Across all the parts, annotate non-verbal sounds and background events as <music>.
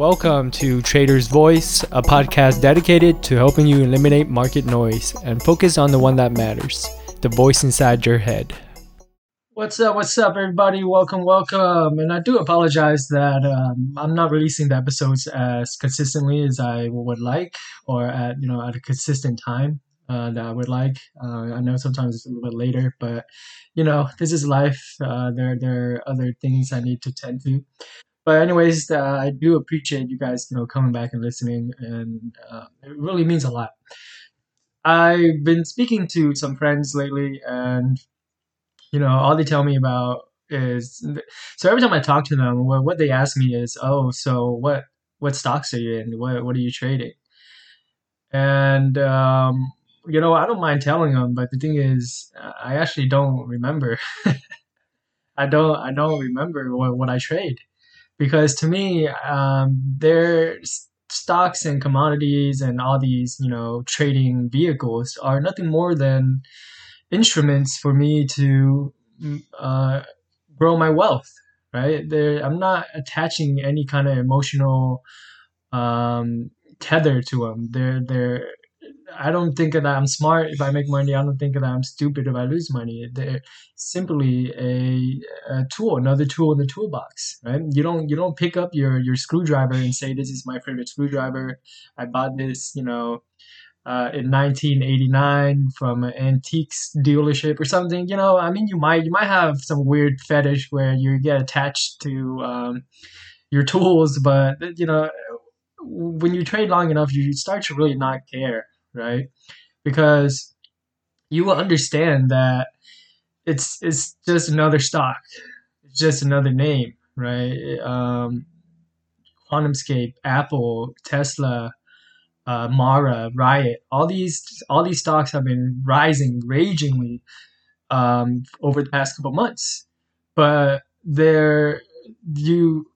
Welcome to Trader's Voice, a podcast dedicated to helping you eliminate market noise and focus on the one that matters the voice inside your head. What's up? What's up, everybody? Welcome, welcome. And I do apologize that um, I'm not releasing the episodes as consistently as I would like, or at you know at a consistent time uh, that I would like. Uh, I know sometimes it's a little bit later, but you know this is life. Uh, there there are other things I need to tend to. But anyways, uh, I do appreciate you guys you know coming back and listening, and uh, it really means a lot. I've been speaking to some friends lately, and you know, all they tell me about is so every time I talk to them, what, what they ask me is, "Oh, so what what stocks are you in? What what are you trading?" And um, you know, I don't mind telling them, but the thing is, I actually don't remember. <laughs> I don't I don't remember what, what I trade because to me, um, there's stocks and commodities and all these you know trading vehicles are nothing more than instruments for me to mm, uh, grow my wealth right? I'm not attaching any kind of emotional um, tether to them they're they're I don't think that I'm smart if I make money. I don't think that I'm stupid if I lose money. They're simply a, a tool, another tool in the toolbox, right? You don't you don't pick up your your screwdriver and say this is my favorite screwdriver. I bought this, you know, uh, in 1989 from an antiques dealership or something. You know, I mean, you might you might have some weird fetish where you get attached to um, your tools, but you know, when you trade long enough, you start to really not care, right? Because you will understand that it's it's just another stock, it's just another name, right? Um, QuantumScape, Apple, Tesla, uh, Mara, Riot, all these all these stocks have been rising ragingly um, over the past couple months. But they're you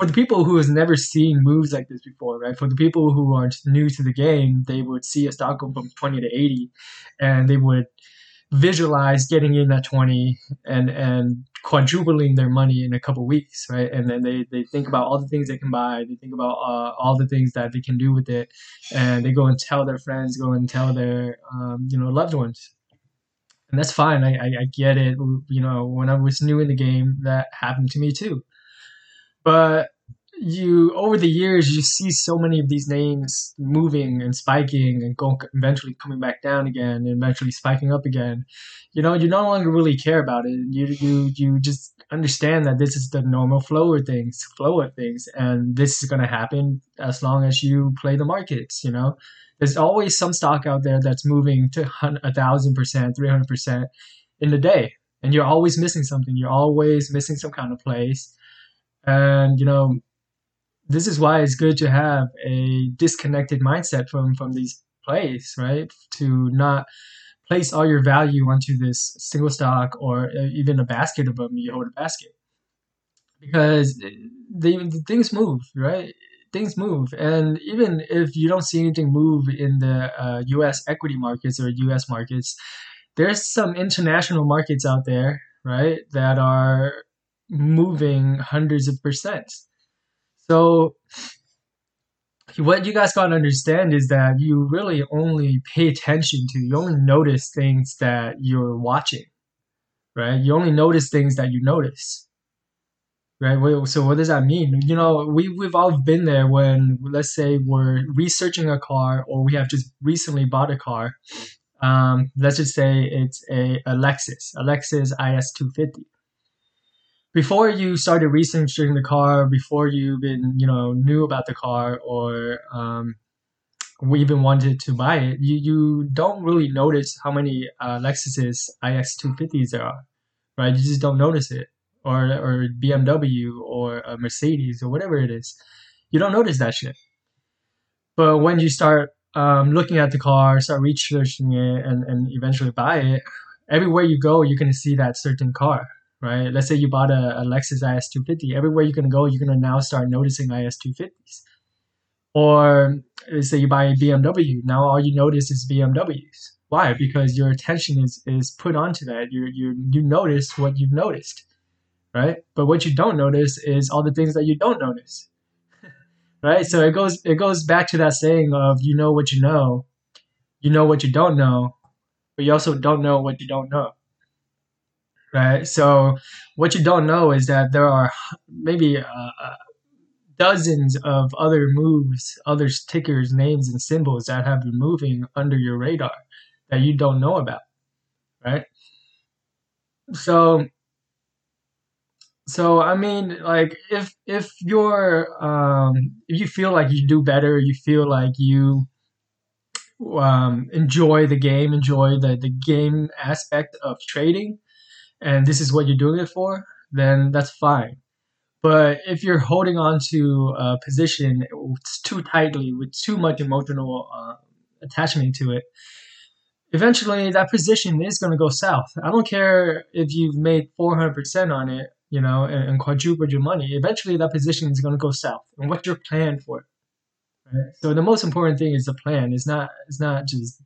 for the people who has never seen moves like this before, right? For the people who aren't new to the game, they would see a stock go from 20 to 80 and they would visualize getting in at 20 and and quadrupling their money in a couple weeks right? And then they, they think about all the things they can buy. They think about uh, all the things that they can do with it. And they go and tell their friends go and tell their um, you know loved ones. And that's fine. I, I, I get it. You know when i was new in the game that happened to me too but you over the years you see so many of these names moving and spiking and going eventually coming back down again and eventually spiking up again. You know you no longer really care about it. You you you just understand that this is the normal flow of things flow of things and this is going to happen as long as you play the markets you know? There's always some stock out there that's moving to a thousand percent 300 percent in the day and you're always missing something. You're always missing some kind of place and you know this is why it's good to have a disconnected mindset from from these plays, right? To not place all your value onto this single stock or even a basket of them. You hold a basket because the things move, right? Things move, and even if you don't see anything move in the uh, U.S. equity markets or U.S. markets, there's some international markets out there, right, that are moving hundreds of percent. so what you guys gotta understand is that you really only pay attention to, you only notice things that you're watching, right? You only notice things that you notice, right? So what does that mean? You know, we we've all been there when, let's say, we're researching a car or we have just recently bought a car. Um, let's just say it's a, a Lexus, a Lexus IS 250 before you started researching the car, before you been you know knew about the car or um, even wanted to buy it, you you don't really notice how many uh, Lexus's IS two fifties there are, right? You just don't notice it, or or BMW or Mercedes or whatever it is, you don't notice that shit. But when you start um, looking at the car, start researching it, and and eventually buy it, everywhere you go, you're gonna see that certain car right? Let's say you bought a, a Lexus IS250. Everywhere you're going to go, you're going to now start noticing IS250s. Or let's say you buy a BMW. Now all you notice is BMWs. Why? Because your attention is, is put onto that. You, you, you notice what you've noticed, right? But what you don't notice is all the things that you don't notice. <laughs> right? So it goes it goes back to that saying of you know what you know, you know what you don't know, but you also don't know what you don't know. Right? So what you don't know is that there are maybe uh, uh, dozens of other moves, other tickers, names, and symbols that have been moving under your radar that you don't know about. Right? So so I mean, like if if you're um, if you feel like you do better, you feel like you um, enjoy the game, enjoy the the game aspect of trading, and this is what you're doing it for, then that's fine. But if you're holding on to a position too tightly with too much emotional uh, attachment to it, eventually that position is going to go south. I don't care if you've made 400% on it you know, and, and quadrupled your money, eventually that position is going to go south. And what's your plan for it? Right? So the most important thing is the plan. It's not. It's not just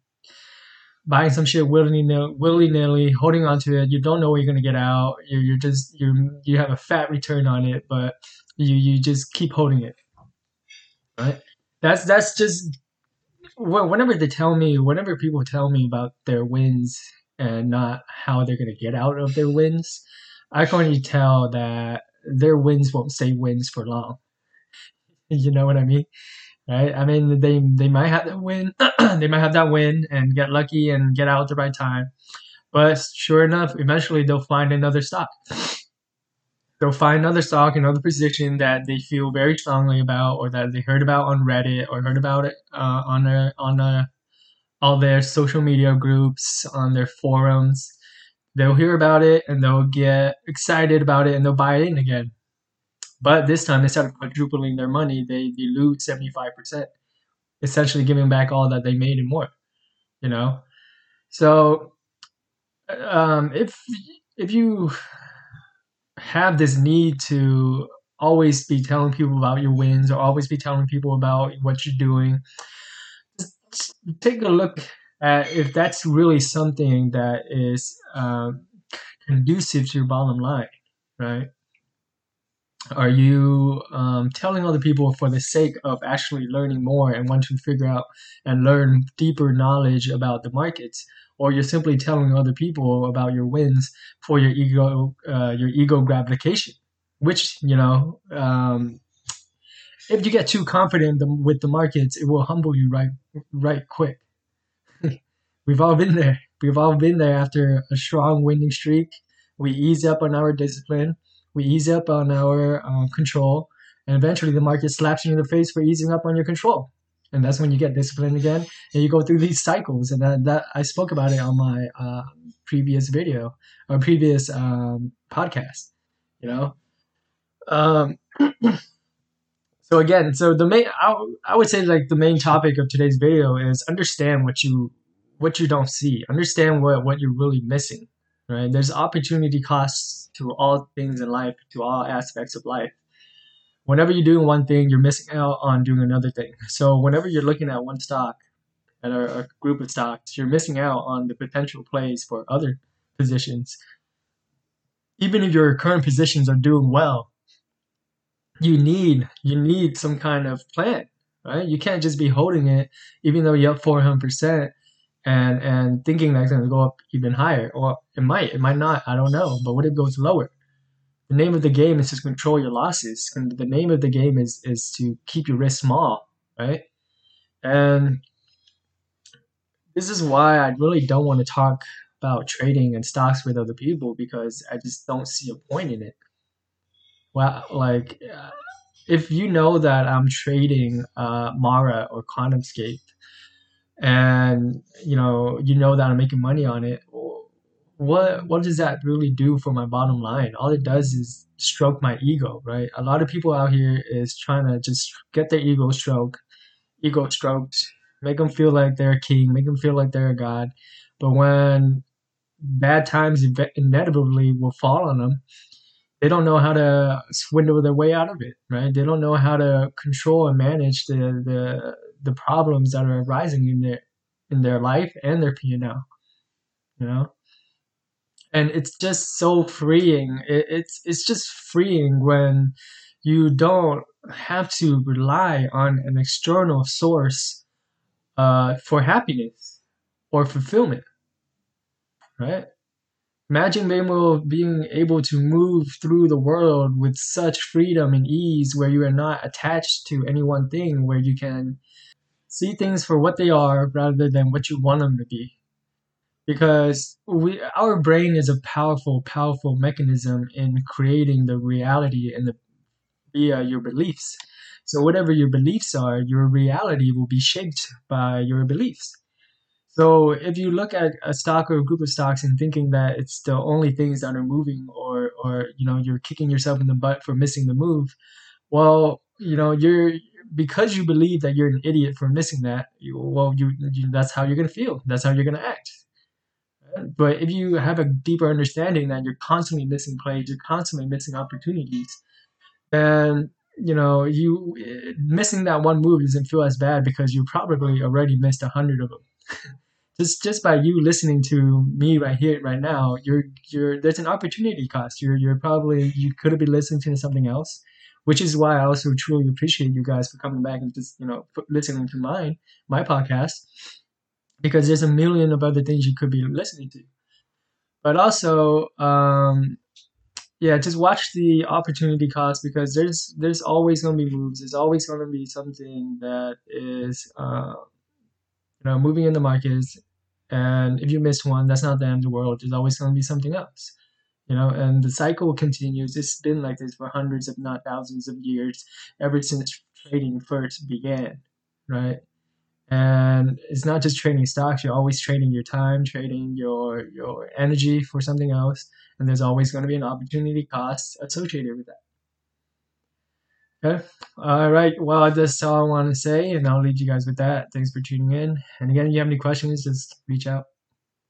buying some shit willy nilly, holding on to it. You don't know what you're gonna get out. You're, you're just you you have a fat return on it, but you you just keep holding it. Right. That's that's just whenever they tell me, whenever people tell me about their wins and not how they're gonna get out of their wins, I can only tell that their wins won't stay wins for long. <laughs> you know what I mean? Right? I mean, they they might have that win, <clears throat> they might have that win and get lucky and get out the right time, but sure enough, eventually they'll find another stock. They'll find another stock, another position that they feel very strongly about, or that they heard about on Reddit, or heard about it uh, on a, on a, all their social media groups, on their forums, they'll hear about it and they'll get excited about it and they'll buy it in again. But this time, they started quadrupling their money, they, they lose 75%, essentially giving back all that they made and more, you know? So um, if, if you have this need to always be telling people about your wins or always be telling people about what you're doing, take a look at if that's really something that is uh, conducive to your bottom line, right? Are you um, telling other people for the sake of actually learning more and want to figure out and learn deeper knowledge about the markets, or you're simply telling other people about your wins for your ego, uh, your ego gratification? Which you know, um, if you get too confident with the markets, it will humble you right, right quick. <laughs> We've all been there. We've all been there after a strong winning streak. We ease up on our discipline. We ease up on our um, control. And eventually the market slaps you in the face for easing up on your control. And that's when you get disciplined again and you go through these cycles. And that, that I spoke about it on my uh, previous video or previous um, podcast, you know? Um, <clears throat> so again, so the main, I, I would say like the main topic of today's video is understand what you what you don't see. Understand what, what you're really missing. Right? There's opportunity costs to all things in life, to all aspects of life. Whenever you're doing one thing, you're missing out on doing another thing. <laughs> So whenever you're looking at one stock at a, a group of stocks, you're missing out on the potential plays for other positions. Even if your current positions are doing well, you need you need some kind of plan, right? You can't just be holding it, even though you're up 400% and and thinking that it's going to go up even higher or it might it might not i don't know but what if it goes lower? The name of the game is to control your losses the name of the game is is to keep your risk small right? And this is why i really don't want to talk about trading and stocks with other people because i just don't see a point in it. Well like if you know that i'm trading uh, mara or quantumscape and you know you know that I'm making money on it, what what does that really do for my bottom line? All it does is stroke my ego, right? A lot of people out here is trying to just get their ego stroke, ego stroked, make them feel like they're a king, make them feel like they're a god. But when bad times inevitably will fall on them, they don't know how to swindle their way out of it, right? They don't know how to control and manage the the the problems that are arising in their in their life and their P&L. You know? And it's just so freeing. It, it's it's just freeing when you don't have to rely on an external source uh, for happiness or fulfillment, right? Imagine being able, being able to move through the world with such freedom and ease where you are not attached to any one thing, where you can see things for what they are rather than what you want them to be. Because we, our brain is a powerful, powerful mechanism in creating the reality and the via your beliefs. So whatever your beliefs are, your reality will be shaped by your beliefs. So if you look at a stock or a group of stocks and thinking that it's the only things that are moving or or you know you're kicking yourself in the butt for missing the move, well, you know, you're because you believe that you're an idiot for missing that, you, well, you, you that's how you're going to feel. That's how you're going to act. But if you have a deeper understanding that you're constantly missing plays, you're constantly missing opportunities, and you know you missing that one move doesn't feel as bad because you probably already missed a hundred of them. <laughs> just just by you listening to me right here right now, you're you're there's an opportunity cost. You're you're probably you could have been listening to something else, which is why I also truly appreciate you guys for coming back and just you know listening to mine my podcast because there's a million of other things you could be listening to. But also, um, yeah, just watch the opportunity cost because there's there's always going to be moves. There's always going to be something that is uh, you know moving in the markets, and if you miss one, that's not the end of the world. There's always going to be something else, you know. And the cycle continues. It's been like this for hundreds, if not thousands, of years ever since trading first began, right? and it's not just trading stocks you're always trading your time trading your your energy for something else and there's always going to be an opportunity cost associated with that okay all right well that's all i want to say and i'll leave you guys with that thanks for tuning in and again if you have any questions just reach out